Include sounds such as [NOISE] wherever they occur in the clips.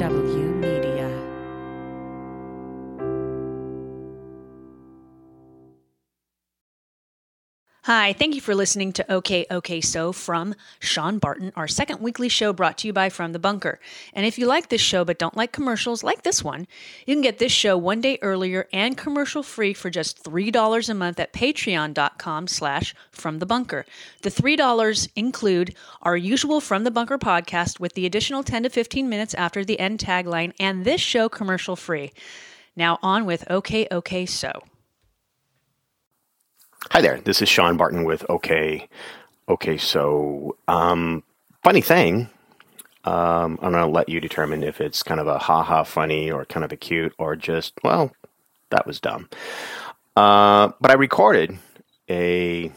FW Hi, thank you for listening to OK OK So from Sean Barton, our second weekly show brought to you by From the Bunker. And if you like this show but don't like commercials like this one, you can get this show one day earlier and commercial free for just $3 a month at patreon.com slash from the bunker. The $3 include our usual From the Bunker podcast with the additional 10 to 15 minutes after the end tagline and this show commercial free. Now on with OK OK So. Hi there. This is Sean Barton with OK. Okay, so um, funny thing. Um, I'm going to let you determine if it's kind of a ha ha funny or kind of a cute or just well, that was dumb. Uh, but I recorded a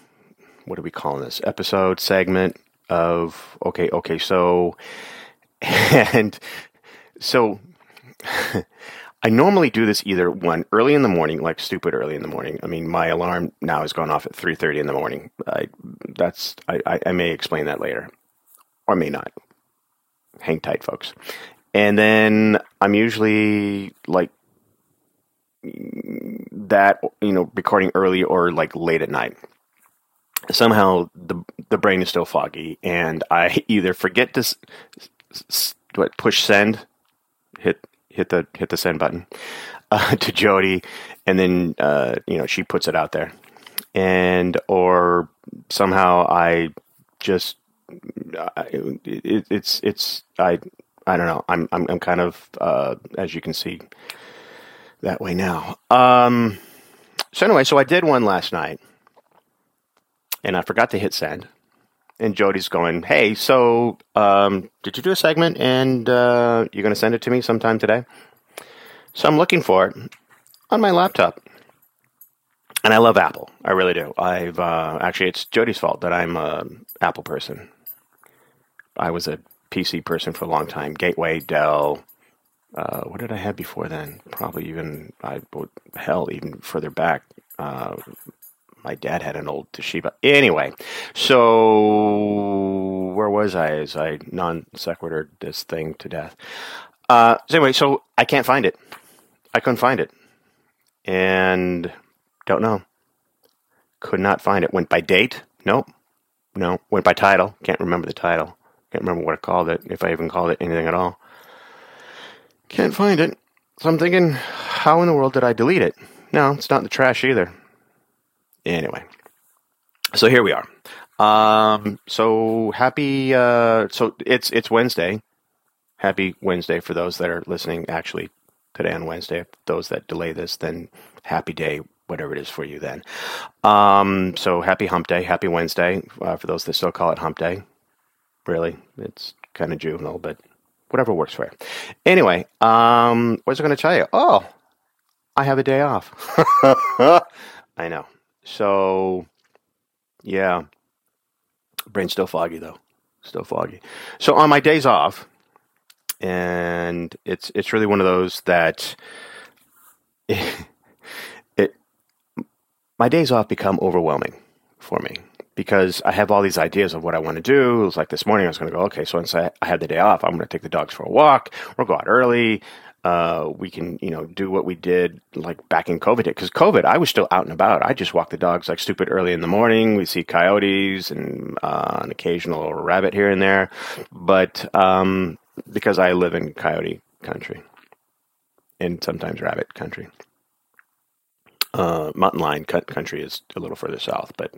what are we calling this episode segment of okay okay so [LAUGHS] and so [LAUGHS] I normally do this either one early in the morning, like stupid early in the morning. I mean, my alarm now has gone off at three thirty in the morning. I, that's I, I, may explain that later, or may not. Hang tight, folks. And then I'm usually like that, you know, recording early or like late at night. Somehow the the brain is still foggy, and I [LAUGHS] either forget to s- s- what push send, hit hit the hit the send button uh, [LAUGHS] to Jody, and then uh, you know she puts it out there, and or somehow I just I, it, it's it's I I don't know I'm I'm I'm kind of uh, as you can see that way now. Um, so anyway, so I did one last night, and I forgot to hit send. And Jody's going, "Hey, so um, did you do a segment and uh, you're going to send it to me sometime today?" So I'm looking for it on my laptop, and I love Apple. I really do. I've uh, actually it's Jody's fault that I'm a Apple person. I was a PC person for a long time. Gateway, Dell. Uh, what did I have before then? Probably even I hell even further back. My dad had an old Toshiba. Anyway, so where was I as I non sequitur this thing to death? Uh, so anyway, so I can't find it. I couldn't find it, and don't know. Could not find it. Went by date. Nope. No. Went by title. Can't remember the title. Can't remember what I called it. If I even called it anything at all. Can't find it. So I'm thinking, how in the world did I delete it? No, it's not in the trash either. Anyway, so here we are. Um, so happy. Uh, so it's it's Wednesday. Happy Wednesday for those that are listening. Actually, today on Wednesday. Those that delay this, then happy day, whatever it is for you. Then, um, so happy Hump Day. Happy Wednesday uh, for those that still call it Hump Day. Really, it's kind of juvenile, but whatever works for you. Anyway, um, what I going to tell you? Oh, I have a day off. [LAUGHS] I know. So, yeah. Brain's still foggy though. Still foggy. So on my days off, and it's it's really one of those that it, [LAUGHS] it my days off become overwhelming for me because I have all these ideas of what I want to do. It was like this morning I was going to go, okay, so once I, I have the day off, I'm going to take the dogs for a walk. We'll go out early. Uh, we can, you know, do what we did like back in COVID. Because COVID, I was still out and about. I just walked the dogs like stupid early in the morning. We see coyotes and uh, an occasional rabbit here and there. But um, because I live in coyote country and sometimes rabbit country. Uh, mountain lion country is a little further south, but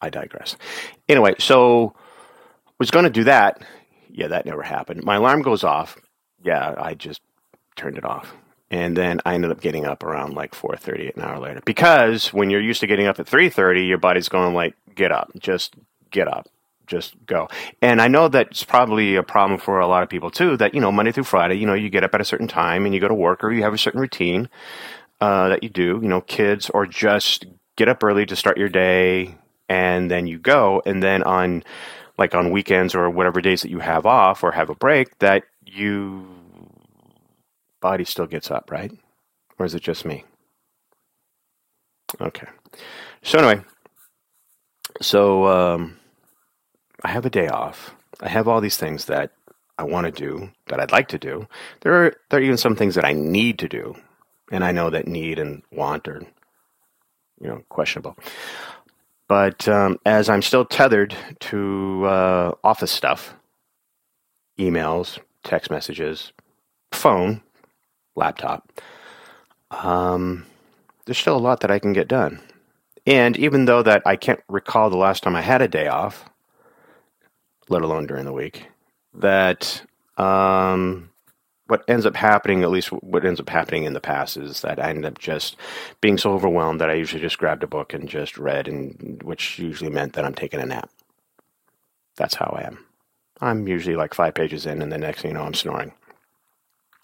I digress. Anyway, so was going to do that. Yeah, that never happened. My alarm goes off. Yeah, I just turned it off. And then I ended up getting up around like 4:30 an hour later. Because when you're used to getting up at 3:30, your body's going like, "Get up. Just get up. Just go." And I know that's probably a problem for a lot of people too that, you know, Monday through Friday, you know, you get up at a certain time and you go to work or you have a certain routine uh, that you do, you know, kids or just get up early to start your day and then you go and then on like on weekends or whatever days that you have off or have a break that you body still gets up, right? Or is it just me? Okay. So anyway, so um, I have a day off. I have all these things that I want to do, that I'd like to do. There are there are even some things that I need to do, and I know that need and want are, you know, questionable. But um, as I'm still tethered to uh, office stuff, emails, text messages, phone, laptop, um, there's still a lot that I can get done. And even though that I can't recall the last time I had a day off, let alone during the week, that um, what ends up happening, at least what ends up happening in the past, is that I end up just being so overwhelmed that I usually just grabbed a book and just read, and which usually meant that I'm taking a nap. That's how I am. I'm usually like five pages in, and the next thing you know, I'm snoring.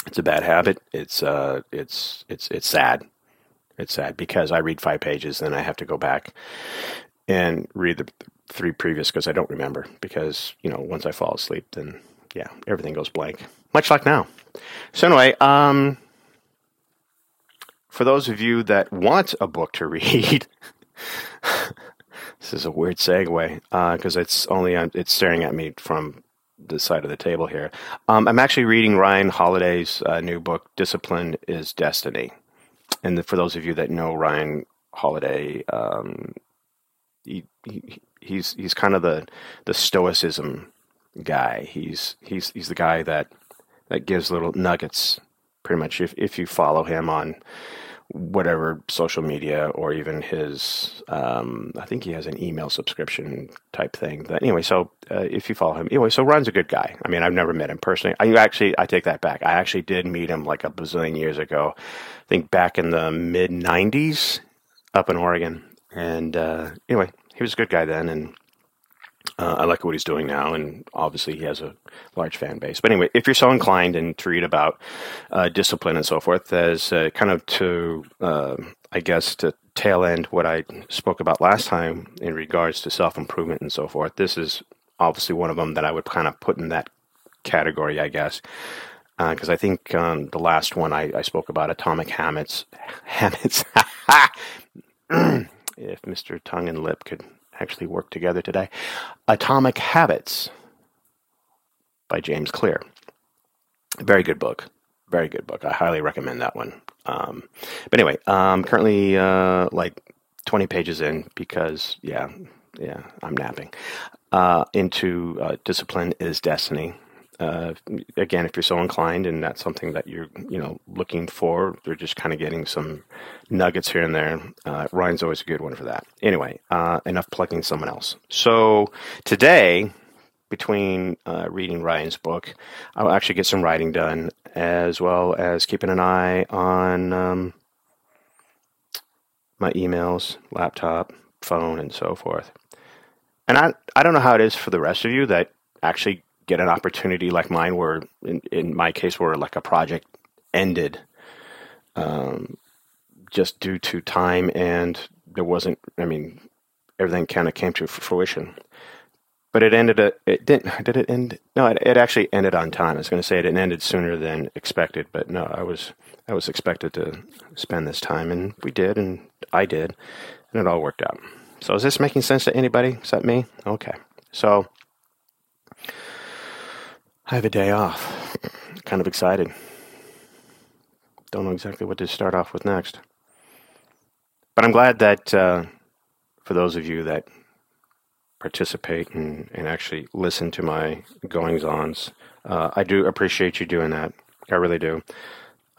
It's a bad habit. It's uh, it's it's it's sad. It's sad because I read five pages, then I have to go back and read the three previous because I don't remember. Because you know, once I fall asleep, then yeah, everything goes blank. Much like now. So anyway, um, for those of you that want a book to [LAUGHS] read, this is a weird segue because uh, it's only it's staring at me from the side of the table here. Um, I'm actually reading Ryan Holiday's uh, new book, "Discipline Is Destiny," and the, for those of you that know Ryan Holiday, um, he, he, he's he's kind of the the stoicism guy. He's he's he's the guy that that gives little nuggets. Pretty much, if if you follow him on whatever social media or even his um, i think he has an email subscription type thing but anyway so uh, if you follow him anyway so ron's a good guy. I mean i've never met him personally. I actually i take that back. I actually did meet him like a bazillion years ago i think back in the mid 90s up in oregon. And uh, anyway he was a good guy then and uh, I like what he's doing now, and obviously he has a large fan base. But anyway, if you're so inclined and to read about uh, discipline and so forth, as uh, kind of to, uh, I guess, to tail end what I spoke about last time in regards to self improvement and so forth, this is obviously one of them that I would kind of put in that category, I guess. Because uh, I think um, the last one I, I, spoke about atomic habits, [LAUGHS] habits. [LAUGHS] if Mr. Tongue and Lip could actually work together today. Atomic Habits by James Clear. Very good book. Very good book. I highly recommend that one. Um, but anyway, um, currently uh, like 20 pages in because, yeah, yeah, I'm napping. Uh, into uh, Discipline is Destiny uh, again, if you're so inclined and that's something that you're, you know, looking for, they're just kind of getting some nuggets here and there. Uh, Ryan's always a good one for that. Anyway, uh, enough plugging someone else. So today, between uh, reading Ryan's book, I'll actually get some writing done as well as keeping an eye on um, my emails, laptop, phone, and so forth. And I, I don't know how it is for the rest of you that actually get an opportunity like mine, where in, in my case, where like a project ended, um, just due to time and there wasn't. I mean, everything kind of came to fruition. But it ended. A, it didn't. [LAUGHS] Did it end? No, it, it actually ended on time. I was going to say it ended sooner than expected, but no, I was I was expected to spend this time, and we did, and I did, and it all worked out. So is this making sense to anybody except me? Okay. So I have a day off. Kind of excited. Don't know exactly what to start off with next. But I'm glad that uh, for those of you that participate and, and actually listen to my goings ons, uh, I do appreciate you doing that. I really do.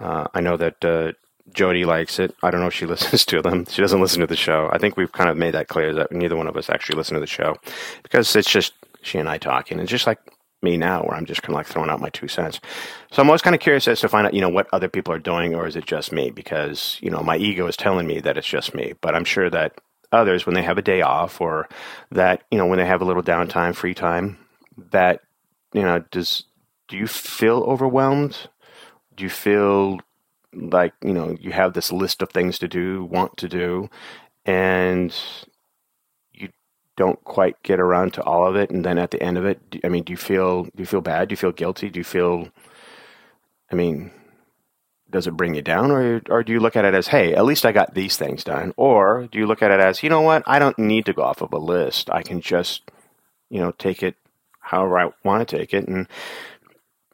Uh, I know that uh, Jody likes it. I don't know if she [LAUGHS] listens to them. She doesn't listen to the show. I think we've kind of made that clear that neither one of us actually listen to the show because it's just she and I talking. It's just like me now where I'm just kind of like throwing out my two cents. So I'm always kind of curious as to find out, you know, what other people are doing or is it just me? Because, you know, my ego is telling me that it's just me. But I'm sure that others, when they have a day off or that, you know, when they have a little downtime, free time, that, you know, does, do you feel overwhelmed? Do you feel like, you know, you have this list of things to do, want to do, and don't quite get around to all of it, and then at the end of it, I mean, do you feel do you feel bad? Do you feel guilty? Do you feel? I mean, does it bring you down, or or do you look at it as, hey, at least I got these things done, or do you look at it as, you know what, I don't need to go off of a list. I can just, you know, take it however I want to take it, and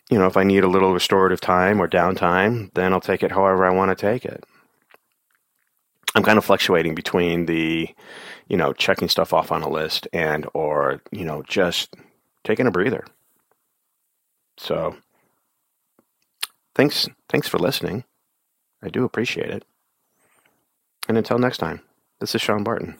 you know, if I need a little restorative time or downtime, then I'll take it however I want to take it. I'm kind of fluctuating between the, you know, checking stuff off on a list and or, you know, just taking a breather. So thanks thanks for listening. I do appreciate it. And until next time, this is Sean Barton.